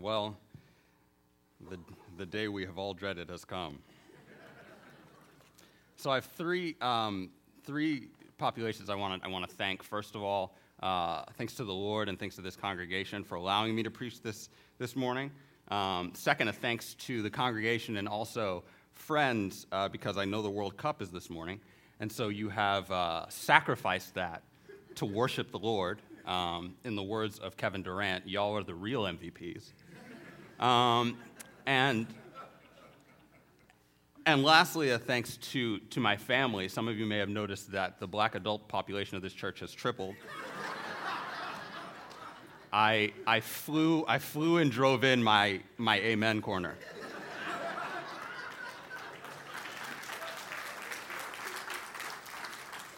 Well, the, the day we have all dreaded has come. so I have three, um, three populations I want to I wanna thank. First of all, uh, thanks to the Lord and thanks to this congregation for allowing me to preach this, this morning. Um, second, a thanks to the congregation and also friends, uh, because I know the World Cup is this morning. And so you have uh, sacrificed that to worship the Lord. Um, in the words of Kevin Durant, y'all are the real MVPs. Um, and, and lastly, a thanks to, to my family. Some of you may have noticed that the black adult population of this church has tripled. I, I, flew, I flew and drove in my, my amen corner.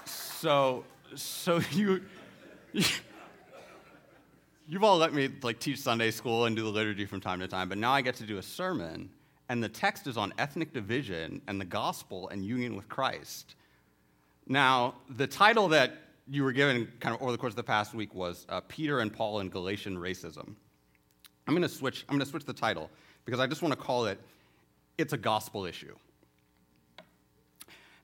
so, so you, you've all let me like teach Sunday school and do the liturgy from time to time, but now I get to do a sermon, and the text is on ethnic division and the gospel and union with Christ. Now, the title that you were given kind of over the course of the past week was uh, Peter and Paul and Galatian Racism. I'm going to switch. I'm going to switch the title because I just want to call it "It's a Gospel Issue."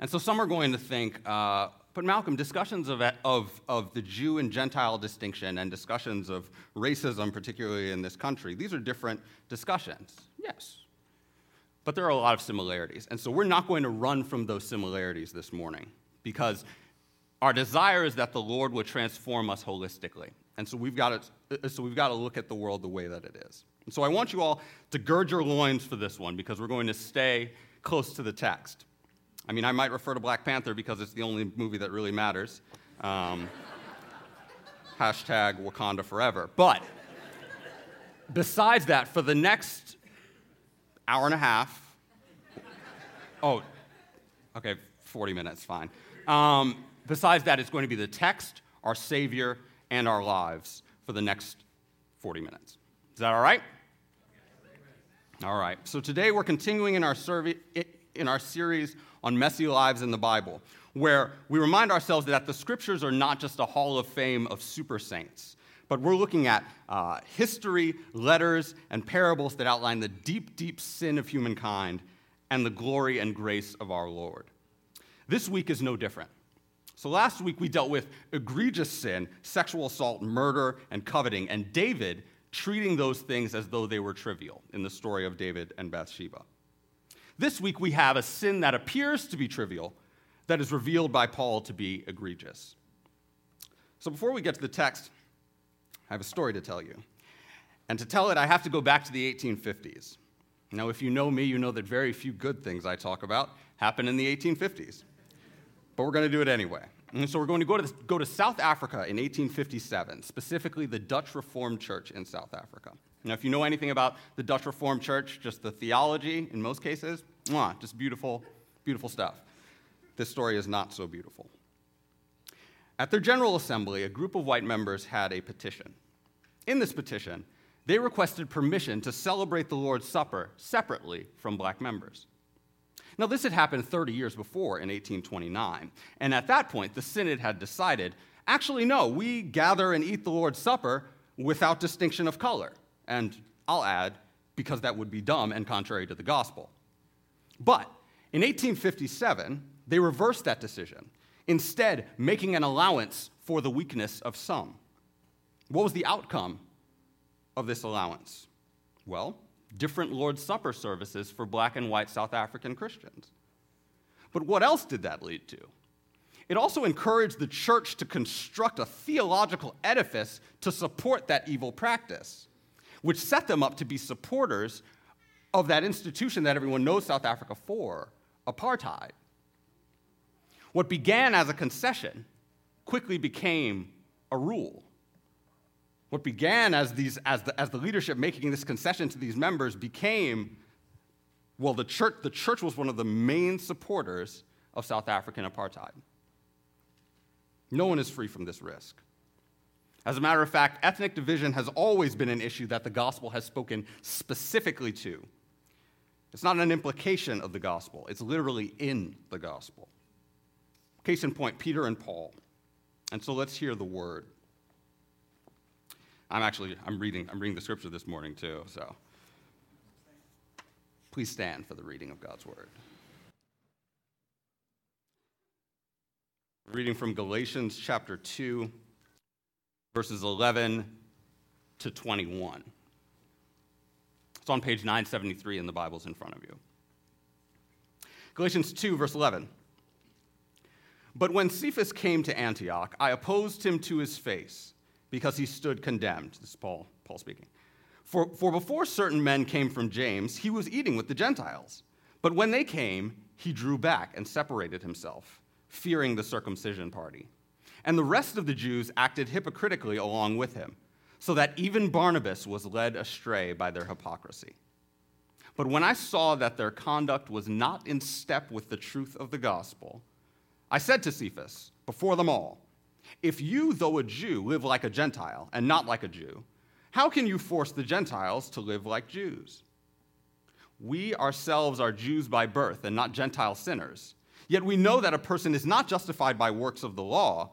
And so some are going to think, uh, but Malcolm, discussions of, of, of the Jew and Gentile distinction and discussions of racism, particularly in this country, these are different discussions. Yes. But there are a lot of similarities. And so we're not going to run from those similarities this morning because our desire is that the Lord would transform us holistically. And so we've got to, uh, so we've got to look at the world the way that it is. And so I want you all to gird your loins for this one because we're going to stay close to the text. I mean, I might refer to Black Panther because it's the only movie that really matters. Um, hashtag Wakanda forever. But besides that, for the next hour and a half, oh, okay, 40 minutes, fine. Um, besides that, it's going to be the text, our Savior, and our lives for the next 40 minutes. Is that all right? All right. So today we're continuing in our, survey, in our series on messy lives in the Bible, where we remind ourselves that the scriptures are not just a hall of fame of super saints, but we're looking at uh, history, letters, and parables that outline the deep, deep sin of humankind and the glory and grace of our Lord. This week is no different. So last week we dealt with egregious sin, sexual assault, murder, and coveting, and David treating those things as though they were trivial in the story of David and Bathsheba. This week we have a sin that appears to be trivial that is revealed by Paul to be egregious. So before we get to the text, I have a story to tell you. And to tell it, I have to go back to the 1850s. Now, if you know me, you know that very few good things I talk about happen in the 1850s. But we're going to do it anyway. And so we're going to go to, go to South Africa in 1857, specifically the Dutch Reformed Church in South Africa. Now, if you know anything about the Dutch Reformed Church, just the theology in most cases, mwah, just beautiful, beautiful stuff. This story is not so beautiful. At their General Assembly, a group of white members had a petition. In this petition, they requested permission to celebrate the Lord's Supper separately from black members. Now, this had happened 30 years before in 1829, and at that point, the Synod had decided actually, no, we gather and eat the Lord's Supper without distinction of color. And I'll add, because that would be dumb and contrary to the gospel. But in 1857, they reversed that decision, instead, making an allowance for the weakness of some. What was the outcome of this allowance? Well, different Lord's Supper services for black and white South African Christians. But what else did that lead to? It also encouraged the church to construct a theological edifice to support that evil practice which set them up to be supporters of that institution that everyone knows South Africa for apartheid. What began as a concession quickly became a rule. What began as, these, as, the, as the leadership making this concession to these members became, well, the church, the church was one of the main supporters of South African apartheid. No one is free from this risk. As a matter of fact, ethnic division has always been an issue that the gospel has spoken specifically to. It's not an implication of the gospel, it's literally in the gospel. Case in point, Peter and Paul. And so let's hear the word. I'm actually I'm reading I'm reading the scripture this morning too, so please stand for the reading of God's word. Reading from Galatians chapter 2 verses 11 to 21. It's on page 973 in the Bibles in front of you. Galatians 2 verse 11. But when Cephas came to Antioch, I opposed him to his face because he stood condemned. This is Paul, Paul speaking. For, for before certain men came from James, he was eating with the Gentiles. But when they came, he drew back and separated himself, fearing the circumcision party. And the rest of the Jews acted hypocritically along with him, so that even Barnabas was led astray by their hypocrisy. But when I saw that their conduct was not in step with the truth of the gospel, I said to Cephas, before them all, If you, though a Jew, live like a Gentile and not like a Jew, how can you force the Gentiles to live like Jews? We ourselves are Jews by birth and not Gentile sinners. Yet we know that a person is not justified by works of the law,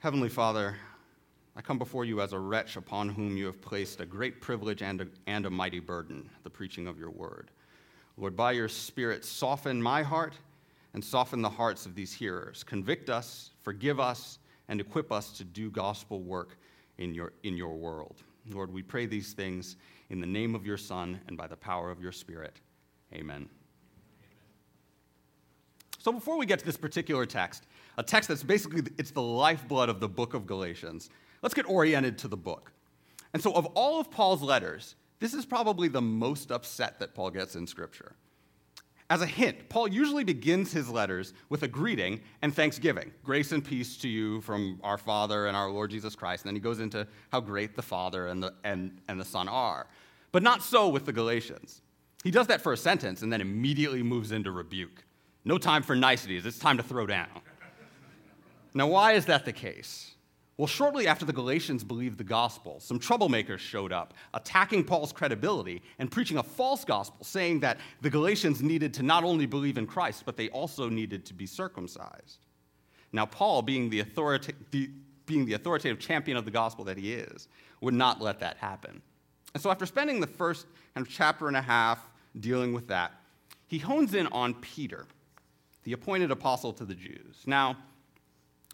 Heavenly Father, I come before you as a wretch upon whom you have placed a great privilege and a, and a mighty burden, the preaching of your word. Lord, by your Spirit, soften my heart and soften the hearts of these hearers. Convict us, forgive us, and equip us to do gospel work in your, in your world. Lord, we pray these things in the name of your Son and by the power of your Spirit. Amen. So before we get to this particular text, a text that's basically it's the lifeblood of the book of Galatians, let's get oriented to the book. And so of all of Paul's letters, this is probably the most upset that Paul gets in scripture. As a hint, Paul usually begins his letters with a greeting and thanksgiving. Grace and peace to you from our Father and our Lord Jesus Christ. And then he goes into how great the Father and the, and, and the Son are. But not so with the Galatians. He does that for a sentence and then immediately moves into rebuke. No time for niceties, it's time to throw down. Now, why is that the case? Well, shortly after the Galatians believed the gospel, some troublemakers showed up, attacking Paul's credibility and preaching a false gospel, saying that the Galatians needed to not only believe in Christ, but they also needed to be circumcised. Now, Paul, being the, authorita- the, being the authoritative champion of the gospel that he is, would not let that happen. And so, after spending the first kind of chapter and a half dealing with that, he hones in on Peter, the appointed apostle to the Jews. Now,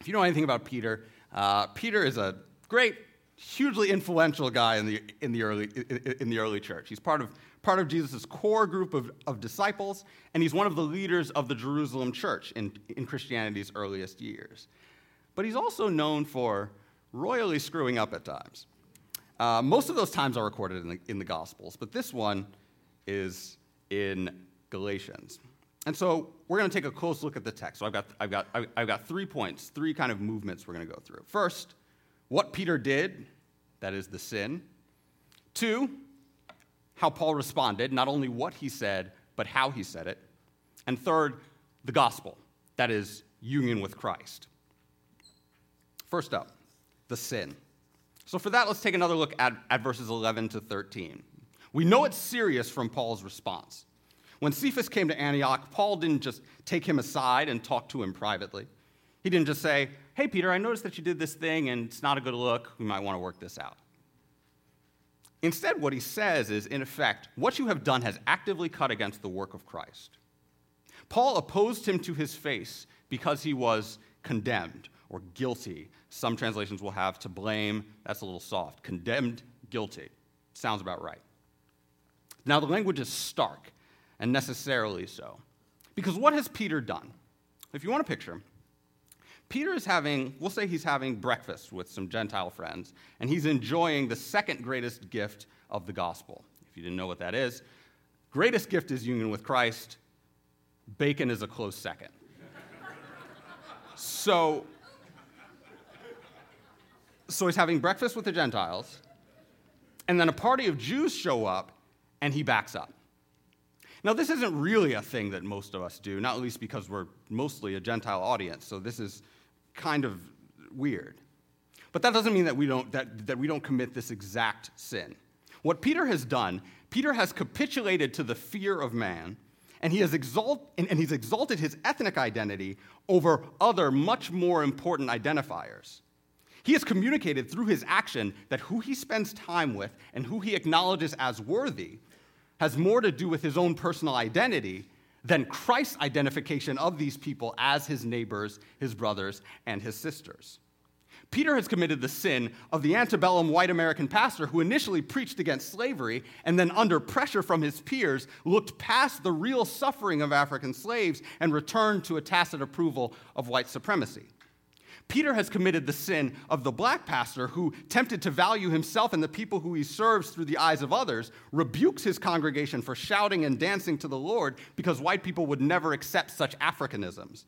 if you know anything about Peter, uh, Peter is a great, hugely influential guy in the, in the, early, in the early church. He's part of, part of Jesus' core group of, of disciples, and he's one of the leaders of the Jerusalem church in, in Christianity's earliest years. But he's also known for royally screwing up at times. Uh, most of those times are recorded in the, in the Gospels, but this one is in Galatians. And so we're going to take a close look at the text. So I've got, I've, got, I've got three points, three kind of movements we're going to go through. First, what Peter did, that is the sin. Two, how Paul responded, not only what he said, but how he said it. And third, the gospel, that is union with Christ. First up, the sin. So for that, let's take another look at, at verses 11 to 13. We know it's serious from Paul's response. When Cephas came to Antioch, Paul didn't just take him aside and talk to him privately. He didn't just say, Hey, Peter, I noticed that you did this thing and it's not a good look. We might want to work this out. Instead, what he says is, in effect, what you have done has actively cut against the work of Christ. Paul opposed him to his face because he was condemned or guilty. Some translations will have to blame, that's a little soft. Condemned, guilty. Sounds about right. Now, the language is stark, and necessarily so. Because what has Peter done? If you want a picture, Peter is having, we'll say he's having breakfast with some Gentile friends, and he's enjoying the second greatest gift of the gospel. If you didn't know what that is, greatest gift is union with Christ, bacon is a close second. so, so he's having breakfast with the Gentiles, and then a party of Jews show up, and he backs up. Now, this isn't really a thing that most of us do, not least because we're mostly a Gentile audience, so this is kind of weird. But that doesn't mean that we don't, that, that we don't commit this exact sin. What Peter has done, Peter has capitulated to the fear of man, and, he has exalt, and, and he's exalted his ethnic identity over other, much more important identifiers. He has communicated through his action that who he spends time with and who he acknowledges as worthy has more to do with his own personal identity than Christ's identification of these people as his neighbors, his brothers, and his sisters. Peter has committed the sin of the antebellum white American pastor who initially preached against slavery and then, under pressure from his peers, looked past the real suffering of African slaves and returned to a tacit approval of white supremacy. Peter has committed the sin of the black pastor who, tempted to value himself and the people who he serves through the eyes of others, rebukes his congregation for shouting and dancing to the Lord because white people would never accept such Africanisms.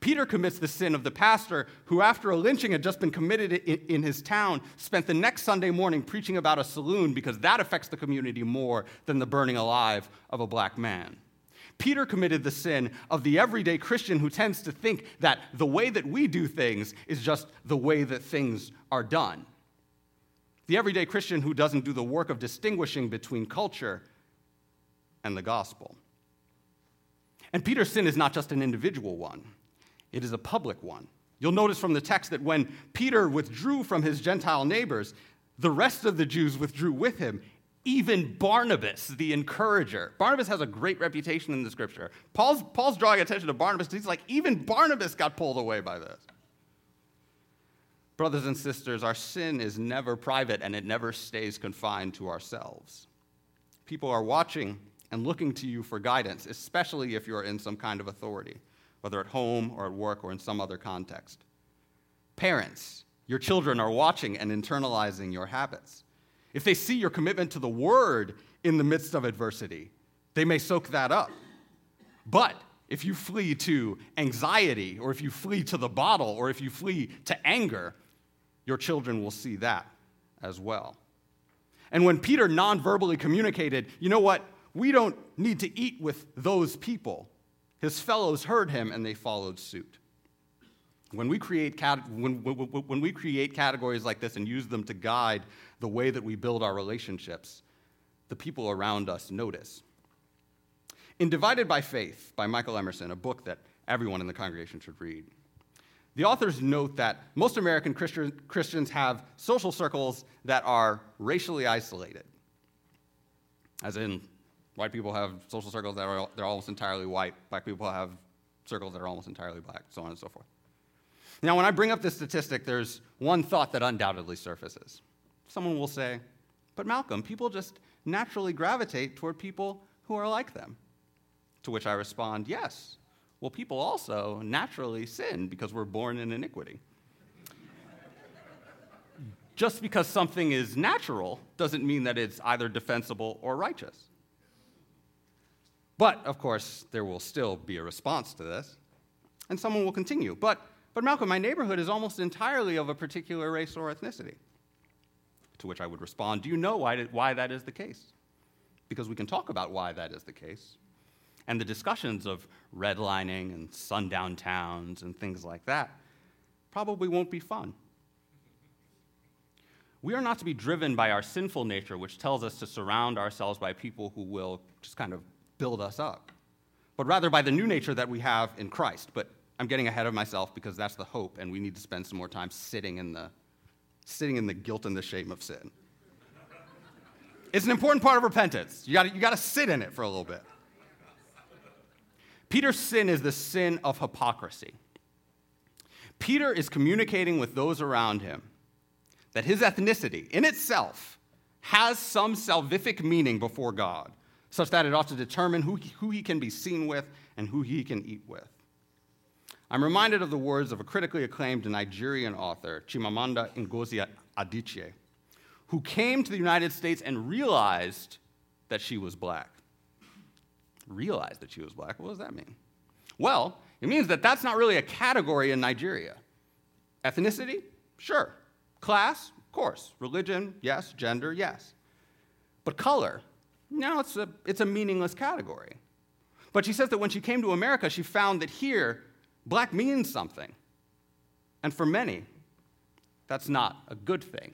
Peter commits the sin of the pastor who, after a lynching had just been committed in, his town, spent the next Sunday morning preaching about a saloon because that affects the community more than the burning alive of a black man. Peter committed the sin of the everyday Christian who tends to think that the way that we do things is just the way that things are done. The everyday Christian who doesn't do the work of distinguishing between culture and the gospel. And Peter's sin is not just an individual one, it is a public one. You'll notice from the text that when Peter withdrew from his Gentile neighbors, the rest of the Jews withdrew with him, even Barnabas, the encourager. Barnabas has a great reputation in the scripture. Paul's, Paul's drawing attention to Barnabas. He's like, even Barnabas got pulled away by this. Brothers and sisters, our sin is never private and it never stays confined to ourselves. People are watching and looking to you for guidance, especially if you're in some kind of authority, whether at home or at work or in some other context. Parents, your children are watching and internalizing your habits. If they see your commitment to the word in the midst of adversity, they may soak that up. But if you flee to anxiety, or if you flee to the bottle, or if you flee to anger, your children will see that as well. And when Peter non verbally communicated, you know what? We don't need to eat with those people, his fellows heard him and they followed suit. When we, create when, when we create categories like this and use them to guide the way that we build our relationships, the people around us notice. In Divided by Faith by Michael Emerson, a book that everyone in the congregation should read, the authors note that most American Christians have social circles that are racially isolated. As in, white people have social circles that are they're almost entirely white, black people have circles that are almost entirely black, so on and so forth. Now, when I bring up this statistic, there's one thought that undoubtedly surfaces. Someone will say, But Malcolm, people just naturally gravitate toward people who are like them. To which I respond, Yes. Well, people also naturally sin because we're born in iniquity. just because something is natural doesn't mean that it's either defensible or righteous. But, of course, there will still be a response to this, and someone will continue. But but Malcolm, my neighborhood is almost entirely of a particular race or ethnicity. To which I would respond, Do you know why, why that is the case? Because we can talk about why that is the case. And the discussions of redlining and sundown towns and things like that probably won't be fun. We are not to be driven by our sinful nature, which tells us to surround ourselves by people who will just kind of build us up, but rather by the new nature that we have in Christ. But I'm getting ahead of myself because that's the hope, and we need to spend some more time sitting in the, sitting in the guilt and the shame of sin. It's an important part of repentance. You gotta, you gotta sit in it for a little bit. Peter's sin is the sin of hypocrisy. Peter is communicating with those around him that his ethnicity in itself has some salvific meaning before God, such that it ought to determine who, who he can be seen with and who he can eat with. I'm reminded of the words of a critically acclaimed Nigerian author, Chimamanda Ngozi Adichie, who came to the United States and realized that she was black. Realized that she was black? What does that mean? Well, it means that that's not really a category in Nigeria. Ethnicity? Sure. Class? Of course. Religion? Yes. Gender? Yes. But color? No, it's a, it's a meaningless category. But she says that when she came to America, she found that here, black means something. And for many, that's not a good thing.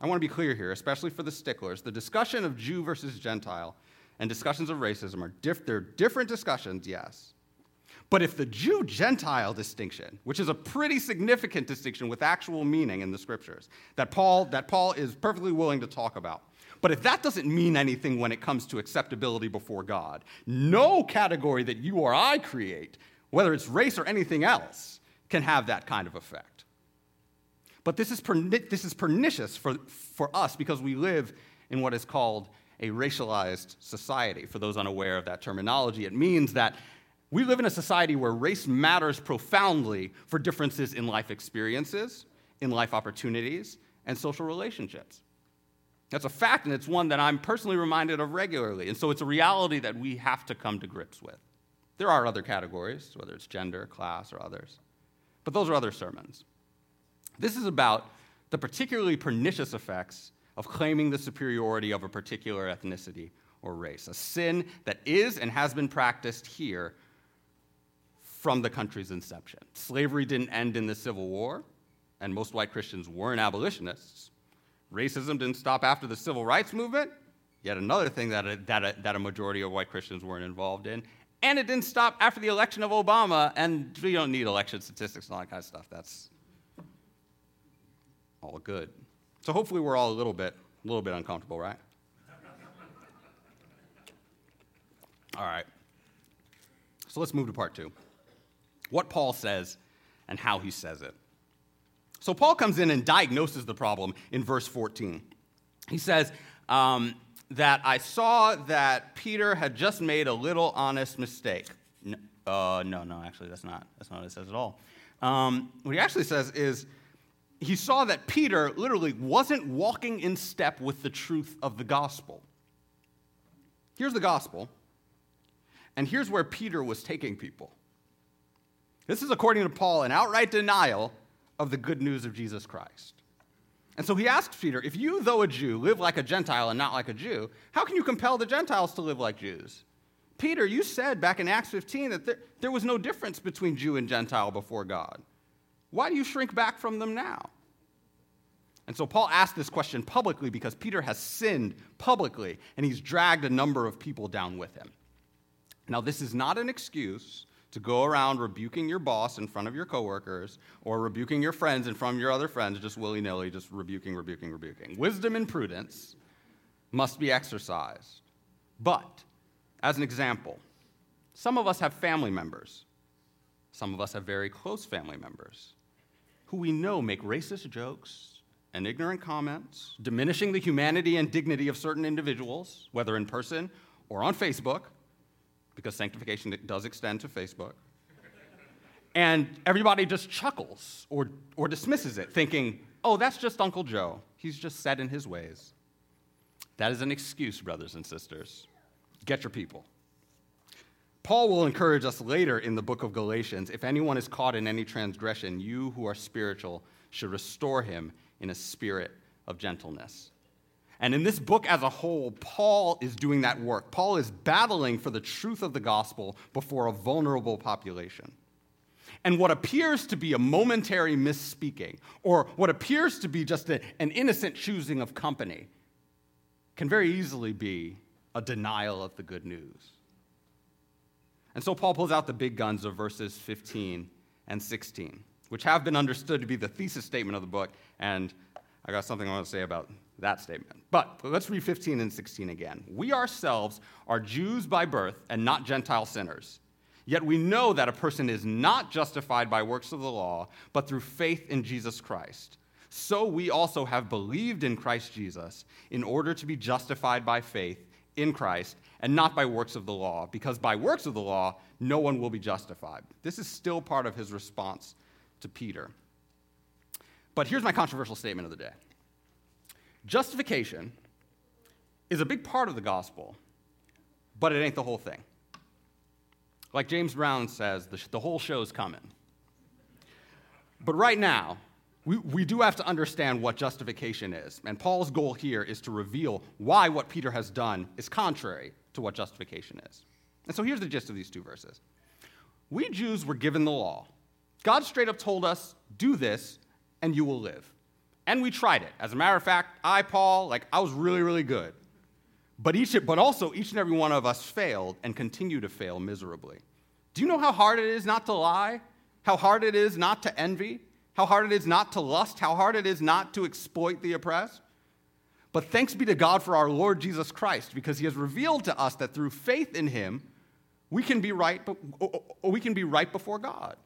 I want to be clear here, especially for the sticklers. The discussion of Jew versus Gentile and discussions of racism are diff- they're different discussions, yes. But if the Jew Gentile distinction, which is a pretty significant distinction with actual meaning in the scriptures, that Paul, that Paul is perfectly willing to talk about, but if that doesn't mean anything when it comes to acceptability before God, no category that you or I create, whether it's race or anything else, can have that kind of effect. But this is, this is pernicious for, for us because we live in what is called a racialized society. For those unaware of that terminology, it means that we live in a society where race matters profoundly for differences in life experiences, in life opportunities, and social relationships. That's a fact, and it's one that I'm personally reminded of regularly. And so it's a reality that we have to come to grips with. There are other categories, whether it's gender, class, or others, but those are other sermons. This is about the particularly pernicious effects of claiming the superiority of a particular ethnicity or race, a sin that is and has been practiced here from the country's inception. Slavery didn't end in the Civil War, and most white Christians weren't abolitionists. Racism didn't stop after the Civil Rights Movement, yet another thing that a, that a, that a majority of white Christians weren't involved in. And it didn't stop after the election of Obama, and we don't need election statistics and all that kind of stuff. That's all good. So hopefully we're all a little bit, a little bit uncomfortable, right? All right. So let's move to part two what Paul says and how he says it. So Paul comes in and diagnoses the problem in verse 14. He says um, that I saw that Peter had just made a little honest mistake. No, uh, no, no, actually, that's not, that's not what it says at all. Um, what he actually says is he saw that Peter literally wasn't walking in step with the truth of the gospel. Here's the gospel, and here's where Peter was taking people. This is, according to Paul, an outright denial of the good news of Jesus Christ. And so he asks Peter, if you, though a Jew, live like a Gentile and not like a Jew, how can you compel the Gentiles to live like Jews? Peter, you said back in Acts 15 that there, there was no difference between Jew and Gentile before God. Why do you shrink back from them now? And so Paul asked this question publicly because Peter has sinned publicly and he's dragged a number of people down with him. Now, this is not an excuse to go around rebuking your boss in front of your coworkers or rebuking your friends in front of your other friends, just willy nilly, just rebuking, rebuking, rebuking. Wisdom and prudence must be exercised. But, as an example, some of us have family members, some of us have very close family members who we know make racist jokes and ignorant comments, diminishing the humanity and dignity of certain individuals, whether in person or on Facebook because sanctification does extend to Facebook. And everybody just chuckles or, or dismisses it, thinking, oh, that's just Uncle Joe. He's just set in his ways. That is an excuse, brothers and sisters. Get your people. Paul will encourage us later in the book of Galatians if anyone is caught in any transgression, you who are spiritual should restore him in a spirit of gentleness. And in this book as a whole, Paul is doing that work. Paul is battling for the truth of the gospel before a vulnerable population. And what appears to be a momentary misspeaking, or what appears to be just a, an innocent choosing of company, can very easily be a denial of the good news. And so Paul pulls out the big guns of verses 15 and 16, which have been understood to be the thesis statement of the book. And I got something I want to say about that statement. But let's read 15 and 16 again. We ourselves are Jews by birth and not Gentile sinners. Yet we know that a person is not justified by works of the law, but through faith in Jesus Christ. so we also have believed in Christ Jesus in order to be justified by faith in Christ and not by works of the law, because by works of the law, no one will be justified. This is still part of his response to Peter. But here's my controversial statement of the day Justification is a big part of the gospel, but it ain't the whole thing. Like James Brown says, the, the whole show's coming. But right now, we, we do have to understand what justification is. And Paul's goal here is to reveal why what Peter has done is contrary to what justification is. And so here's the gist of these two verses We Jews were given the law. God straight up told us, do this, and you will live. And we tried it. As a matter of fact, I, Paul, like, I was really, really good. But, each, but also, each and every one of us failed and continue to fail miserably. Do you know how hard it is not to lie? How hard it is not to envy? How hard it is not to lust? How hard it is not to exploit the oppressed? But thanks be to God for our Lord Jesus Christ, because he has revealed to us that through faith in him, we can be right, we can be right before God.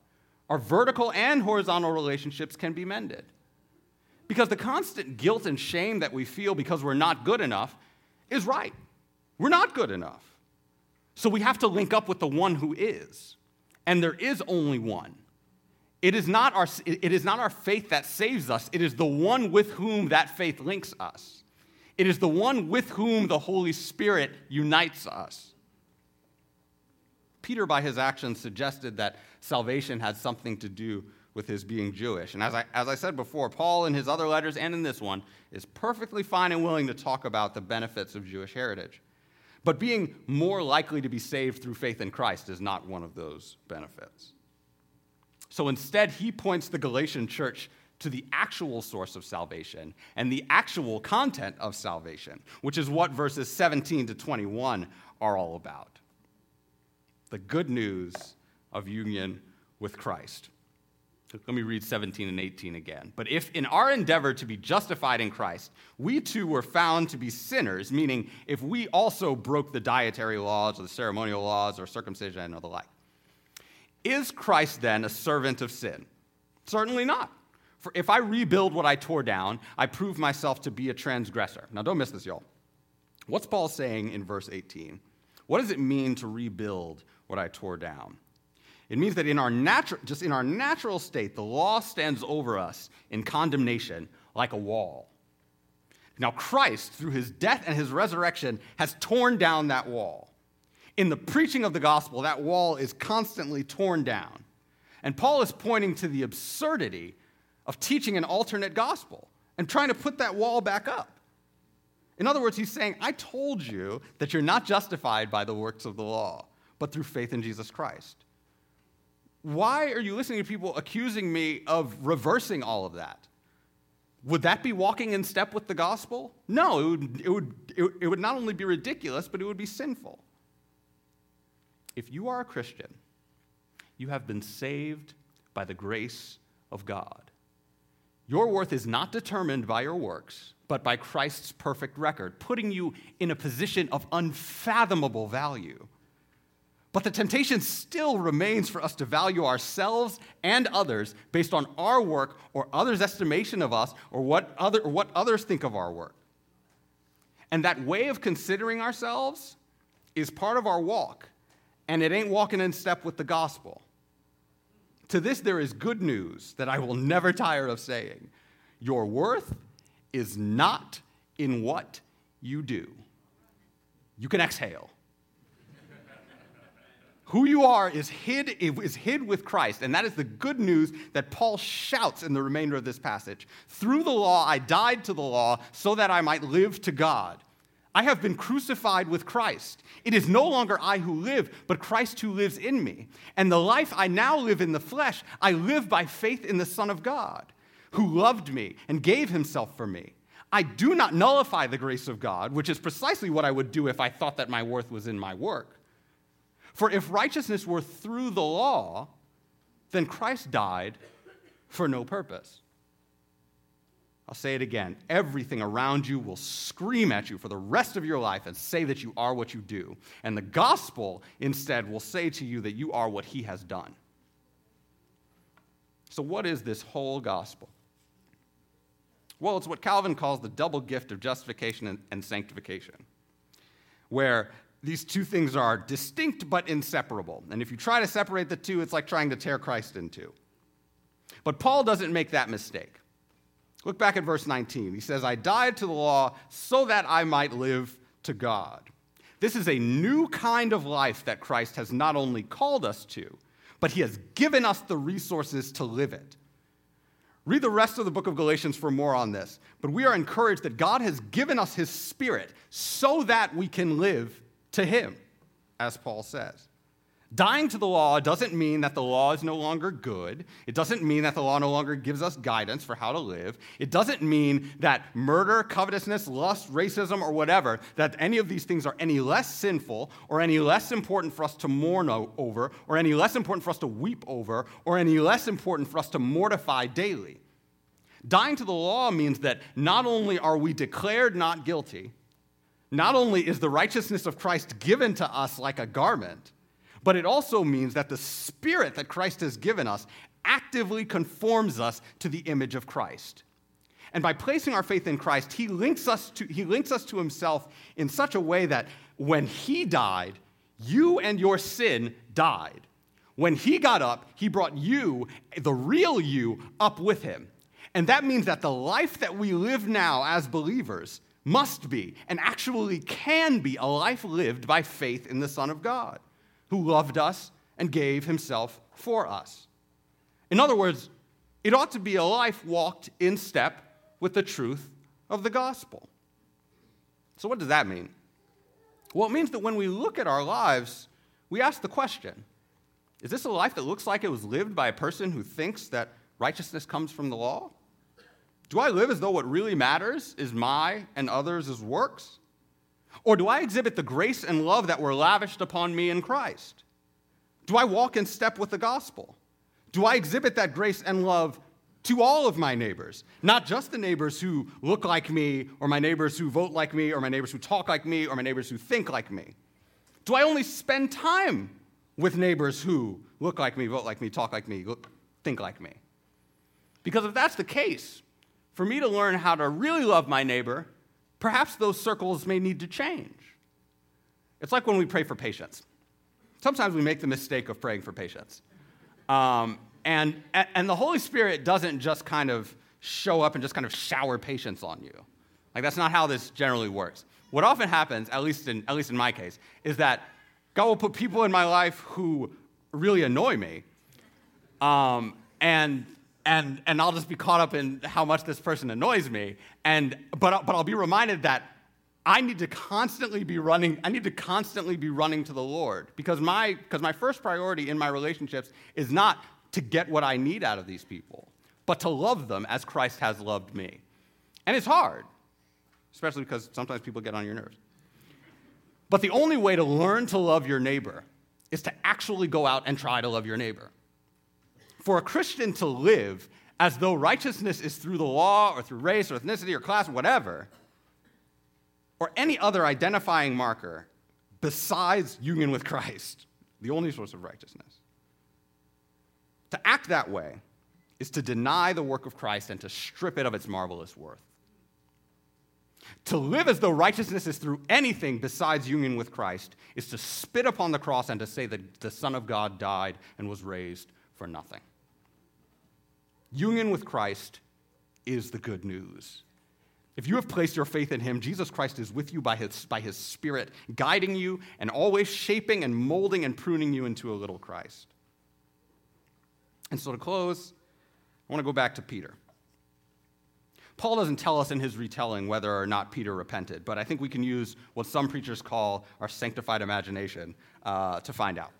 Our vertical and horizontal relationships can be mended. Because the constant guilt and shame that we feel because we're not good enough is right. We're not good enough. So we have to link up with the one who is. And there is only one. It is, not our, it is not our faith that saves us, it is the one with whom that faith links us. It is the one with whom the Holy Spirit unites us. Peter, by his actions, suggested that salvation had something to do with his being Jewish. And as I, as I said before, Paul, in his other letters and in this one, is perfectly fine and willing to talk about the benefits of Jewish heritage. But being more likely to be saved through faith in Christ is not one of those benefits. So instead, he points the Galatian church to the actual source of salvation and the actual content of salvation, which is what verses 17 to 21 are all about. The good news of union with Christ. Let me read 17 and 18 again. But if in our endeavor to be justified in Christ, we too were found to be sinners, meaning if we also broke the dietary laws or the ceremonial laws or circumcision or the like, is Christ then a servant of sin? Certainly not. For if I rebuild what I tore down, I prove myself to be a transgressor. Now, don't miss this, y'all. What's Paul saying in verse 18? What does it mean to rebuild what I tore down? It means that in our natural, just in our natural state, the law stands over us in condemnation like a wall. Now, Christ, through his death and his resurrection, has torn down that wall. In the preaching of the gospel, that wall is constantly torn down. And Paul is pointing to the absurdity of teaching an alternate gospel and trying to put that wall back up. In other words, he's saying, I told you that you're not justified by the works of the law, but through faith in Jesus Christ. Why are you listening to people accusing me of reversing all of that? Would that be walking in step with the gospel? No, it would, it would, it would not only be ridiculous, but it would be sinful. If you are a Christian, you have been saved by the grace of God. Your worth is not determined by your works, but by Christ's perfect record, putting you in a position of unfathomable value. But the temptation still remains for us to value ourselves and others based on our work or others' estimation of us or what, other, or what others think of our work. And that way of considering ourselves is part of our walk, and it ain't walking in step with the gospel. To this, there is good news that I will never tire of saying your worth is not in what you do. You can exhale. Who you are is hid, is hid with Christ, and that is the good news that Paul shouts in the remainder of this passage. Through the law, I died to the law so that I might live to God. I have been crucified with Christ. It is no longer I who live, but Christ who lives in me. And the life I now live in the flesh, I live by faith in the Son of God, who loved me and gave himself for me. I do not nullify the grace of God, which is precisely what I would do if I thought that my worth was in my work. For if righteousness were through the law, then Christ died for no purpose. I'll say it again. Everything around you will scream at you for the rest of your life and say that you are what you do. And the gospel, instead, will say to you that you are what he has done. So, what is this whole gospel? Well, it's what Calvin calls the double gift of justification and, sanctification, where these two things are distinct but inseparable. And if you try to separate the two, it's like trying to tear Christ in two. But Paul doesn't make that mistake. Look back at verse 19. He says, I died to the law so that I might live to God. This is a new kind of life that Christ has not only called us to, but he has given us the resources to live it. Read the rest of the book of Galatians for more on this. But we are encouraged that God has given us his spirit so that we can live to him, as Paul says. Dying to the law doesn't mean that the law is no longer good. It doesn't mean that the law no longer gives us guidance for how to live. It doesn't mean that murder, covetousness, lust, racism, or whatever, that any of these things are any less sinful or any less important for us to mourn over or any less important for us to weep over or any less important for us to mortify daily. Dying to the law means that not only are we declared not guilty, not only is the righteousness of Christ given to us like a garment, but it also means that the spirit that Christ has given us actively conforms us to the image of Christ. And by placing our faith in Christ, he links us to, he links us to himself in such a way that when he died, you and your sin died. When he got up, he brought you, the real you, up with him. And that means that the life that we live now as believers must be, and actually can be, a life lived by faith in the Son of God who loved us and gave himself for us. In other words, it ought to be a life walked in step with the truth of the gospel. So, what does that mean? Well, it means that when we look at our lives, we ask the question Is this a life that looks like it was lived by a person who thinks that righteousness comes from the law? Do I live as though what really matters is my and others' works? Or do I exhibit the grace and love that were lavished upon me in Christ? Do I walk in step with the gospel? Do I exhibit that grace and love to all of my neighbors, not just the neighbors who look like me, or my neighbors who vote like me, or my neighbors who talk like me, or my neighbors who think like me? Do I only spend time with neighbors who look like me, vote like me, talk like me, look, think like me? Because if that's the case, for me to learn how to really love my neighbor, perhaps those circles may need to change. It's like when we pray for patience. Sometimes we make the mistake of praying for patience. Um, and, and the Holy Spirit doesn't just kind of show up and just kind of shower patience on you. Like, that's not how this generally works. What often happens, at least in, at least in my case, is that God will put people in my life who really annoy me. Um, and and, and I'll just be caught up in how much this person annoys me. And, but, but I'll be reminded that I need to constantly be running, I need to constantly be running to the Lord because my, because my first priority in my relationships is not to get what I need out of these people, but to love them as Christ has loved me. And it's hard, especially because sometimes people get on your nerves. But the only way to learn to love your neighbor is to actually go out and try to love your neighbor for a Christian to live as though righteousness is through the law or through race or ethnicity or class, or whatever, or any other identifying marker besides union with Christ, the only source of righteousness. To act that way is to deny the work of Christ and to strip it of its marvelous worth. To live as though righteousness is through anything besides union with Christ is to spit upon the cross and to say that the Son of God died and was raised for nothing. Union with Christ is the good news. If you have placed your faith in him, Jesus Christ is with you by his, by his Spirit, guiding you and always shaping and molding and pruning you into a little Christ. And so to close, I want to go back to Peter. Paul doesn't tell us in his retelling whether or not Peter repented, but I think we can use what some preachers call our sanctified imagination uh, to find out.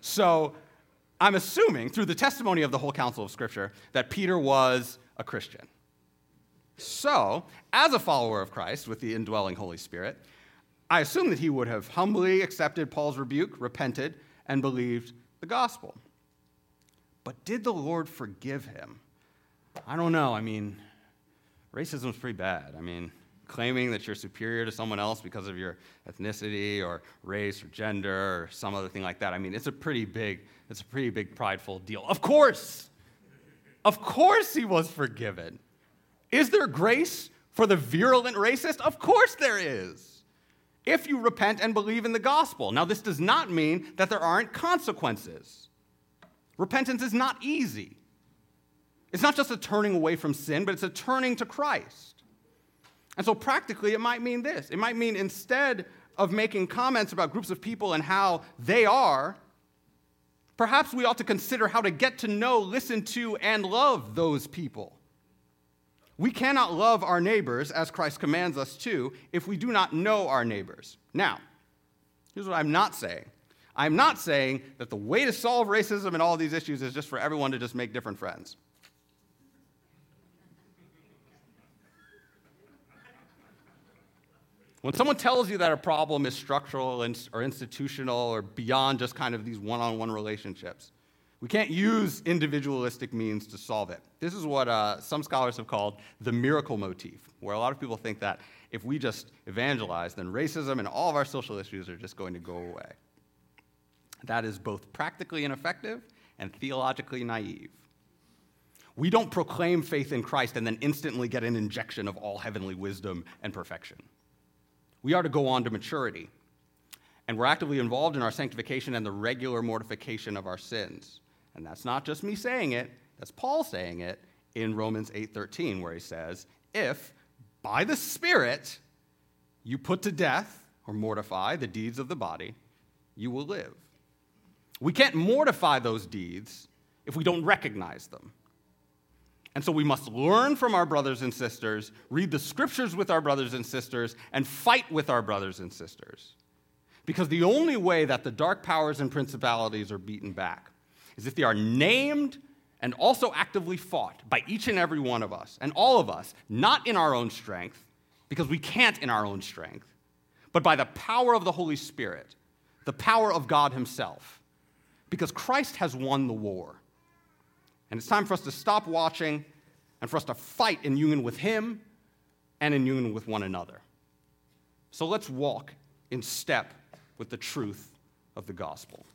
So I'm assuming through the testimony of the whole counsel of Scripture that Peter was a Christian. So, as a follower of Christ with the indwelling Holy Spirit, I assume that he would have humbly accepted Paul's rebuke, repented, and believed the gospel. But did the Lord forgive him? I don't know. I mean, racism is pretty bad. I mean, claiming that you're superior to someone else because of your ethnicity or race or gender or some other thing like that. I mean, it's a pretty big, it's a pretty big prideful deal. Of course. Of course he was forgiven. Is there grace for the virulent racist? Of course there is. If you repent and believe in the gospel. Now, this does not mean that there aren't consequences. Repentance is not easy. It's not just a turning away from sin, but it's a turning to Christ. And so, practically, it might mean this it might mean instead of making comments about groups of people and how they are, perhaps we ought to consider how to get to know, listen to, and love those people. We cannot love our neighbors as Christ commands us to if we do not know our neighbors. Now, here's what I'm not saying. I'm not saying that the way to solve racism and all these issues is just for everyone to just make different friends. When someone tells you that a problem is structural or institutional or beyond just kind of these one on one relationships, we can't use individualistic means to solve it. This is what uh, some scholars have called the miracle motif, where a lot of people think that if we just evangelize, then racism and all of our social issues are just going to go away. That is both practically ineffective and theologically naive. We don't proclaim faith in Christ and then instantly get an injection of all heavenly wisdom and perfection. We are to go on to maturity. And we're actively involved in our sanctification and the regular mortification of our sins. And that's not just me saying it, that's Paul saying it in Romans 8:13 where he says, "If by the Spirit you put to death or mortify the deeds of the body, you will live." We can't mortify those deeds if we don't recognize them. And so we must learn from our brothers and sisters, read the scriptures with our brothers and sisters, and fight with our brothers and sisters. Because the only way that the dark powers and principalities are beaten back is if they are named and also actively fought by each and every one of us, and all of us, not in our own strength, because we can't in our own strength, but by the power of the Holy Spirit, the power of God Himself, because Christ has won the war. And it's time for us to stop watching and for us to fight in union with Him and in union with one another. So let's walk in step with the truth of the gospel.